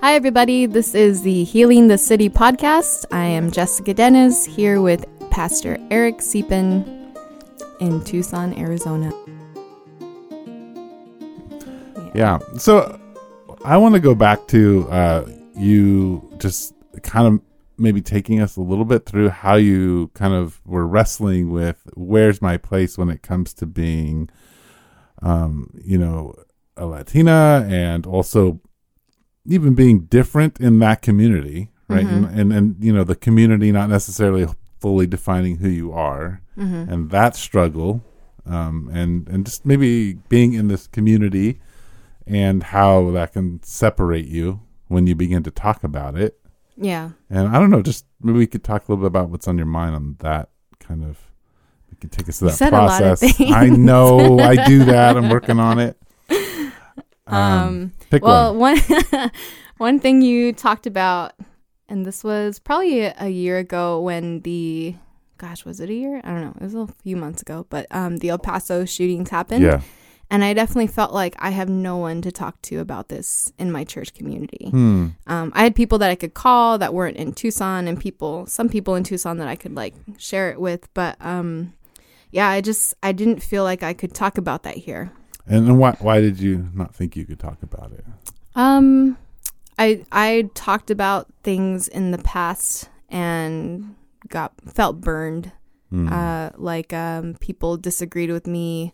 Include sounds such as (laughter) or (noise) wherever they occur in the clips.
Hi, everybody. This is the Healing the City podcast. I am Jessica Dennis here with Pastor Eric Siepen in Tucson, Arizona. Yeah. So I want to go back to uh, you just kind of maybe taking us a little bit through how you kind of were wrestling with where's my place when it comes to being, um, you know, a Latina and also even being different in that community, right? Mhm. And, and and you know the community not necessarily fully defining who you are, Mm-hmm. and that struggle, um, and and just maybe being in this community, and how that can separate you when you begin to talk about it. Yeah. And I don't know, just maybe we could talk a little bit about what's on your mind on that kind of. We could take us to that said a lot of process. I know, I do that. I'm working on it. (laughs) Um, pick well, one. one (laughs) one thing you talked about, and this was probably a, year ago when the, gosh, was it a year? I don't know. It was a few months ago, but um, the El Paso shootings happened. Yeah. And I definitely felt like I have no one to talk to about this in my church community. Hmm. Um, I had people that I could call that weren't in Tucson, and people, some people in Tucson that I could like share it with. But um, yeah, I just I didn't feel like I could talk about that here. And, why why did you not think you could talk about it? Um, I I talked about things in the past and got felt burned. Hmm. Uh, like um, people disagreed with me.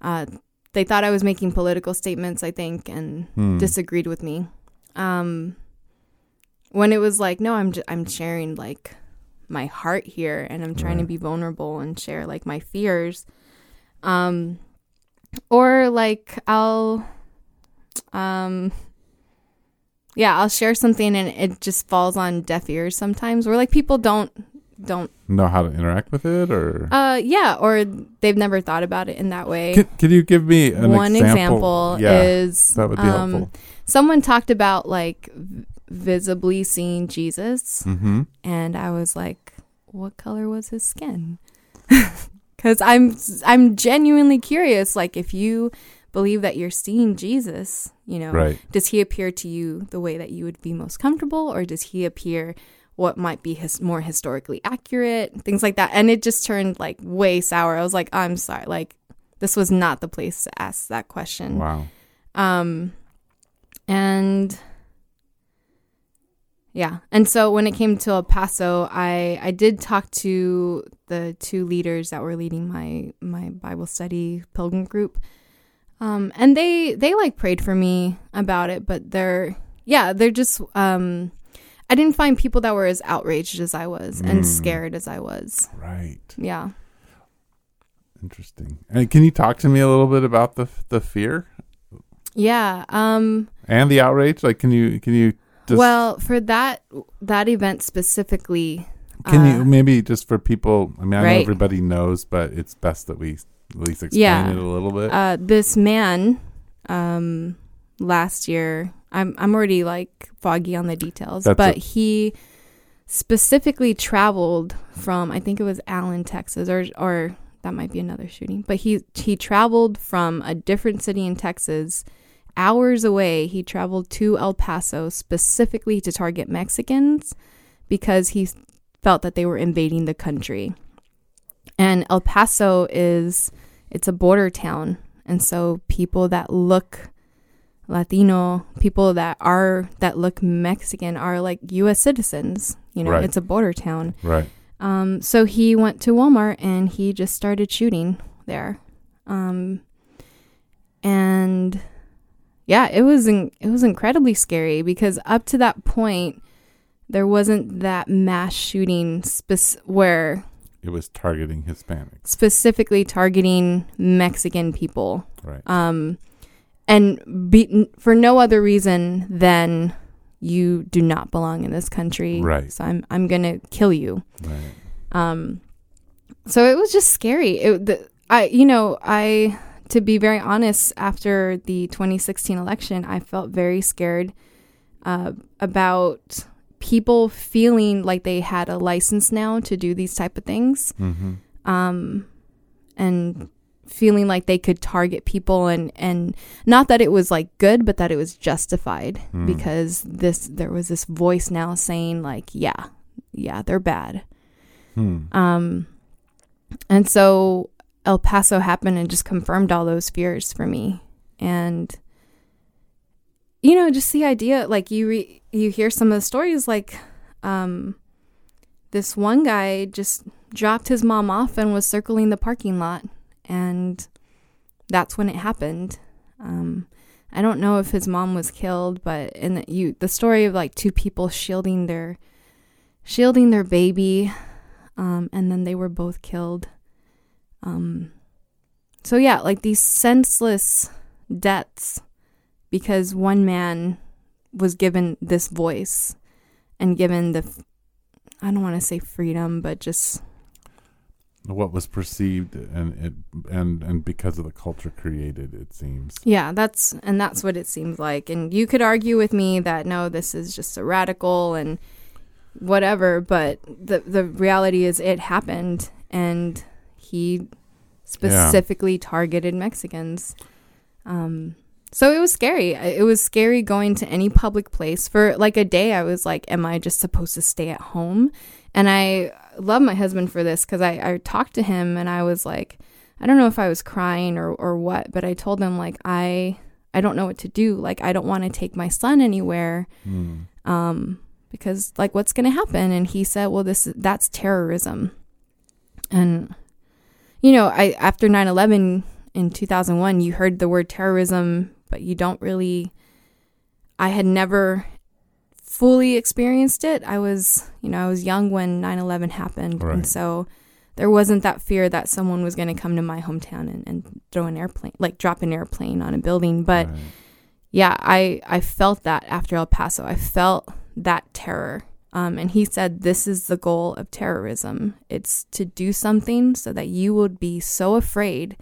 Uh, they thought I was making political statements, I think, and Hmm. disagreed with me. Um, when it was like, no, I'm j- I'm sharing like my heart here, and I'm trying to be vulnerable and share like my fears. Um, or like I'll, um, yeah, I'll share something and it just falls on deaf ears sometimes. Where like people don't don't know how to interact with it, or uh yeah, or they've never thought about it in that way. can, can you give me an One example? example, Yeah, is that would be um, helpful. someone talked about like visibly seeing Jesus, Mm-hmm. and I was like, "What color was his skin?" (laughs) Because I'm I'm genuinely curious. Like, if you believe that you're seeing Jesus, you know, Right. does he appear to you the way that you would be most comfortable, or does he appear what might be his more historically accurate, things like that? And it just turned like way sour. I was like, I'm sorry, like this was not the place to ask that question. Wow. Um, and yeah, and so when it came to El Paso, I I did talk to the two leaders that were leading my my Bible study pilgrim group, um, and they they like prayed for me about it, but they're yeah they're just um. I didn't find people that were as outraged as I was and Mm. scared as I was. Right. Yeah. Interesting. And can you talk to me a little bit about the the fear Yeah. Um and the outrage? Like, can you can you just well, for that that event specifically, can uh, you maybe just for people? I mean, I know everybody knows, but it's best that we at least explain Yeah. it a little bit. uh, this man um last year i'm i'm already like foggy on the details That's but a- he specifically traveled from i think it was allen texas or or that might be another shooting but he he traveled from a different city in texas hours away he traveled to el paso specifically to target mexicans because he felt that they were invading the country and el paso is it's a border town and so people that look latino people that are that look mexican are like us citizens you know Right. it's a border town right. um so he went to walmart and he just started shooting there um and yeah it was in, it was incredibly scary because up to that point there wasn't that mass shooting spec- where It was targeting Hispanics. specifically targeting Mexican people. Right. Um, and be, for no other reason than you do not belong in this country. Right. So I'm I'm gonna kill you. right. Um, so it was just scary. It, the, I you know I to be very honest, after the 2016 election, I felt very scared uh, about people feeling like they had a license now to do these type of things Mm-hmm. um, and feeling like they could target people and and not that it was like good but that it was justified Mm. because this there was this voice now saying like yeah yeah they're bad Hmm. um and so El Paso happened and just confirmed all those fears for me. And you know just the idea like you re- you hear some of the stories like um this one guy just dropped his mom off and was circling the parking lot. And that's when it happened. Um i don't know if his mom was killed but in the, you the story of like two people shielding their shielding their baby um and then they were both killed um so yeah like these senseless deaths because one man was given this voice and given the I don't want to say freedom, but just What was perceived and it and and because of the culture created, it seems. yeah, that's and that's what it seems like. And you could argue with me that no, this is just a radical and whatever, but the the reality is it happened and he specifically targeted Mexicans. Um so it was scary. It was scary going to any public place. For like a day, I was like, Am I just supposed to stay at home? And I love my husband for this because I, I talked to him and I was like, I don't know if I was crying or, or what, but I told him, like, I. I don't know what to do. Like, I don't want to take my son anywhere Hmm. um, because like what's going to happen and he said well this that's terrorism and you know i after 9-11 in 2001 you heard the word terrorism but you don't really i had never fully experienced it i was you know i was young when 9-11 happened Right. and so there wasn't that fear that someone was going to come to my hometown and, and throw an airplane like drop an airplane on a building but Right. yeah, I I felt that after El Paso. I felt that terror. Um, and he said this is the goal of terrorism. It's to do something so that you would be so afraid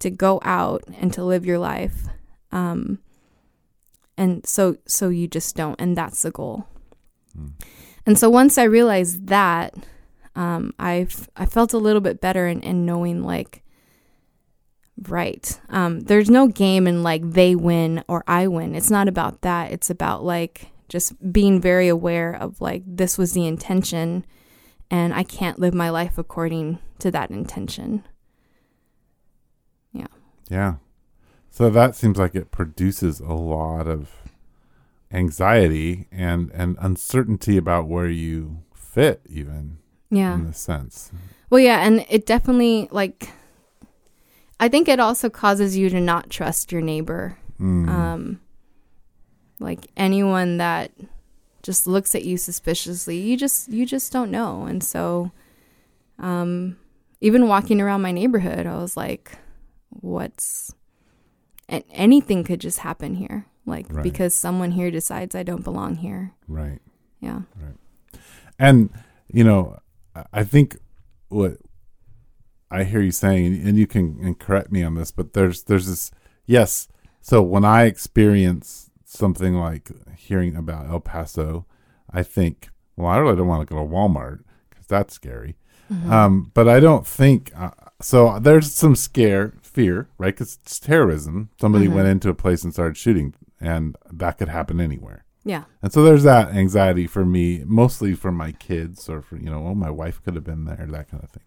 to go out and to live your life. Um, and so so you just don't and that's the goal. Hmm. And so once I realized that, um, I I felt a little bit better in, in knowing like Right. Um, there's no game in like they win or I win. It's not about that. It's about like just being very aware of like this was the intention and I can't live my life according to that intention. Yeah. Yeah. So that seems like it produces a lot of anxiety and and uncertainty about where you fit even Yeah. in this sense. Well, yeah, and it definitely like I think it also causes you to not trust your neighbor. Mm. Um like anyone that just looks at you suspiciously, you just you just don't know. And so um even walking around my neighborhood, I was like what's and anything could just happen here. Like Right. because someone here decides I don't belong here. right. Yeah. Right. And you know, I- think what I hear you saying, and you can and correct me on this, but there's there's this yes. So when I experience something like hearing about El Paso, I think, well, I really don't want to go to Walmart because that's scary. Um, but I don't think uh, so. There's some scare, fear, right? Because it's terrorism. Somebody Mhm. went into a place and started shooting, and that could happen anywhere. Yeah. And so there's that anxiety for me, mostly for my kids or for, you know, oh, my wife could have been there, that kind of thing.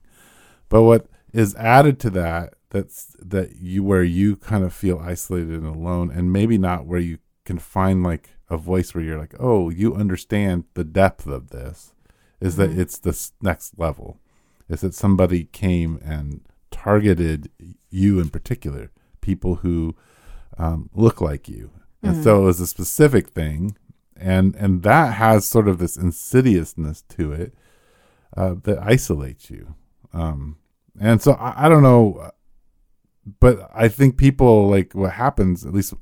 But what is added to that, that's that you, where you kind of feel isolated and alone, and maybe not where you can find like a voice where you're like, oh, you understand the depth of this, is that Mhm. it's this next level. Is that somebody came and targeted you in particular, people who um, look like you. And Mhm. so it was a specific thing and and that has sort of this insidiousness to it uh, that isolates you. Um, and so I, I don't know, but I think people like what happens. At least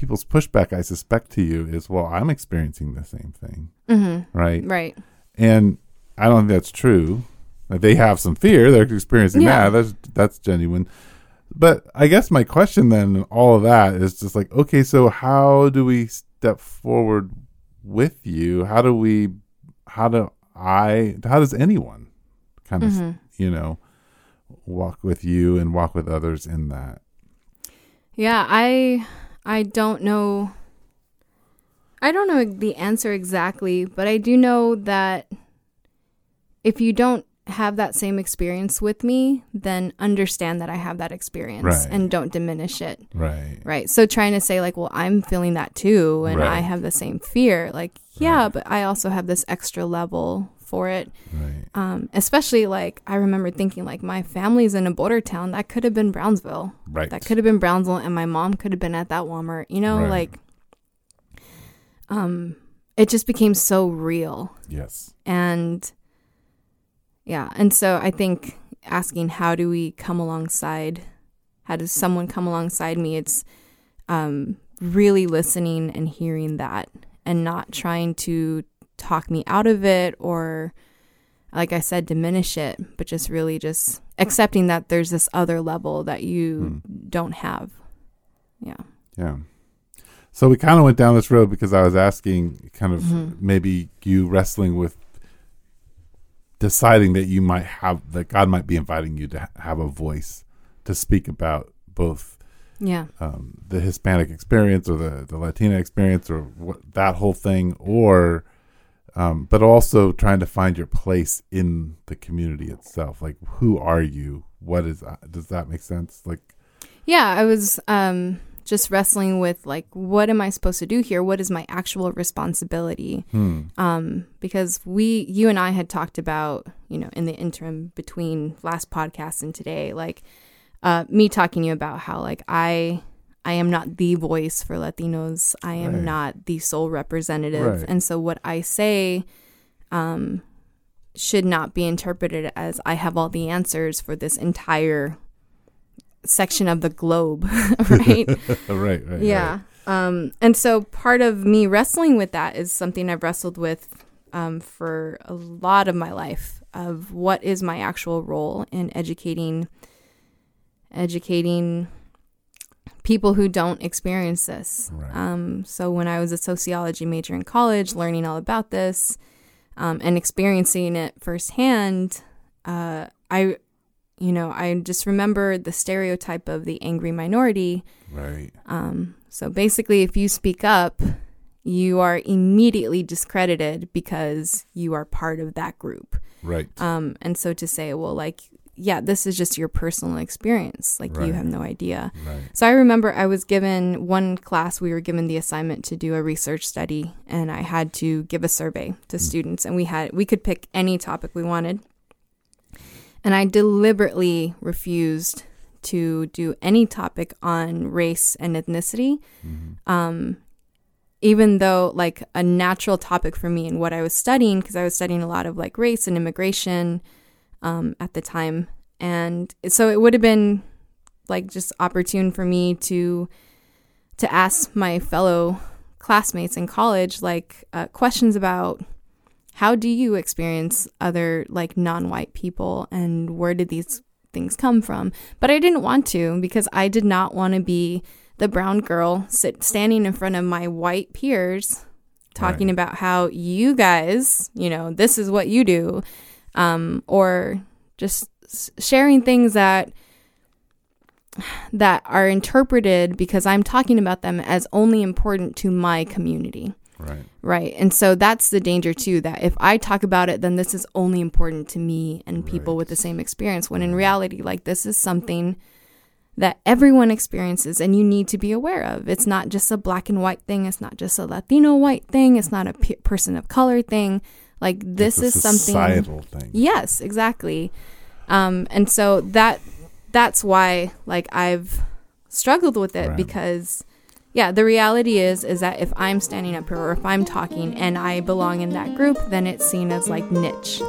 people's pushback, I suspect to you, is well, I'm experiencing the same thing, Mhm. right? Right. And I don't think that's true. Like they have some fear; they're experiencing Yeah. that. That's that's genuine. But I guess my question then, in all of that, is just like, okay, so how do we step forward with you? How do we? How do I? How does anyone kind of Mhm. you know walk with you and walk with others in that. Yeah, I I don't know I don't know the answer exactly, but I do know that if you don't have that same experience with me, then understand that I have that experience Right. and don't diminish it. Right. Right. So trying to say like, well, I'm feeling that too and Right. I have the same fear. Like, yeah, Right. but I also have this extra level for it. Right. Um, especially like I remember thinking like my family's in a border town. That could have been Brownsville. Right. That could have been Brownsville and my mom could have been at that Walmart. You know, Right. like um it just became so real. Yes. And yeah, and so I think asking how do we come alongside how does someone come alongside me it's um really listening and hearing that and not trying to talk me out of it or like I said diminish it but just really just accepting that there's this other level that you don't have. Yeah. Yeah. So we kind of went down this road because I was asking kind of Mm-hmm. maybe you wrestling with deciding that you might have that God might be inviting you to have a voice to speak about both Yeah. um, the Hispanic experience or the, the Latina experience or what, that whole thing, or um, but also trying to find your place in the community itself. Like, who are you? What is? uh, Does that make sense? Like, Yeah, I was um just wrestling with like what am I supposed to do here? What is my actual responsibility? hmm, Um because we you and I had talked about, you know, in the interim between last podcast and today, like uh me talking to you about how like I I am not the voice for Latinos. I am Right. not the sole representative. Right. And so what I say um should not be interpreted as I have all the answers for this entire section of the globe, (laughs) right? (laughs) right, right, yeah. Um, and so part of me wrestling with that is something I've wrestled with um, for a lot of my life of what is my actual role in educating educating people who don't experience this. Right. Um, so when I was a sociology major in college, learning all about this um, and experiencing it firsthand, uh, I, you know, I just remember the stereotype of the angry minority. right, Um, so basically, if you speak up, you are immediately discredited because you are part of that group. right, Um, and so to say, well, like, yeah, this is just your personal experience. Like, Right. you have no idea. right, So I remember I was given one class, we were given the assignment to do a research study, and I had to give a survey to students, and we had we could pick any topic we wanted. And I deliberately refused to do any topic on race and ethnicity. Um, even though like a natural topic for me and what I was studying, because I was studying a lot of like race and immigration um, at the time. And so it would have been like just opportune for me to to ask my fellow classmates in college like uh, questions about how do you experience other like non-white people and where did these things come from but i didn't want to because i did not want to be the brown girl sit standing in front of my white peers talking Right. about how you guys you know this is what you do um, or just sharing things that that are interpreted because I'm talking about them as only important to my community. right, Right. And so that's the danger too that if I talk about it, then this is only important to me and people Right. with the same experience. When in reality, like this is something that everyone experiences and you need to be aware of. It's not just a black and white thing, it's not just a Latino white thing, it's not a pe- person of color thing. Like this is something societal thing. Yes, exactly. Um, and so that that's why like I've struggled with it Right. because yeah, the reality is is that if I'm standing up here or if I'm talking and I belong in that group, then it's seen as like niche.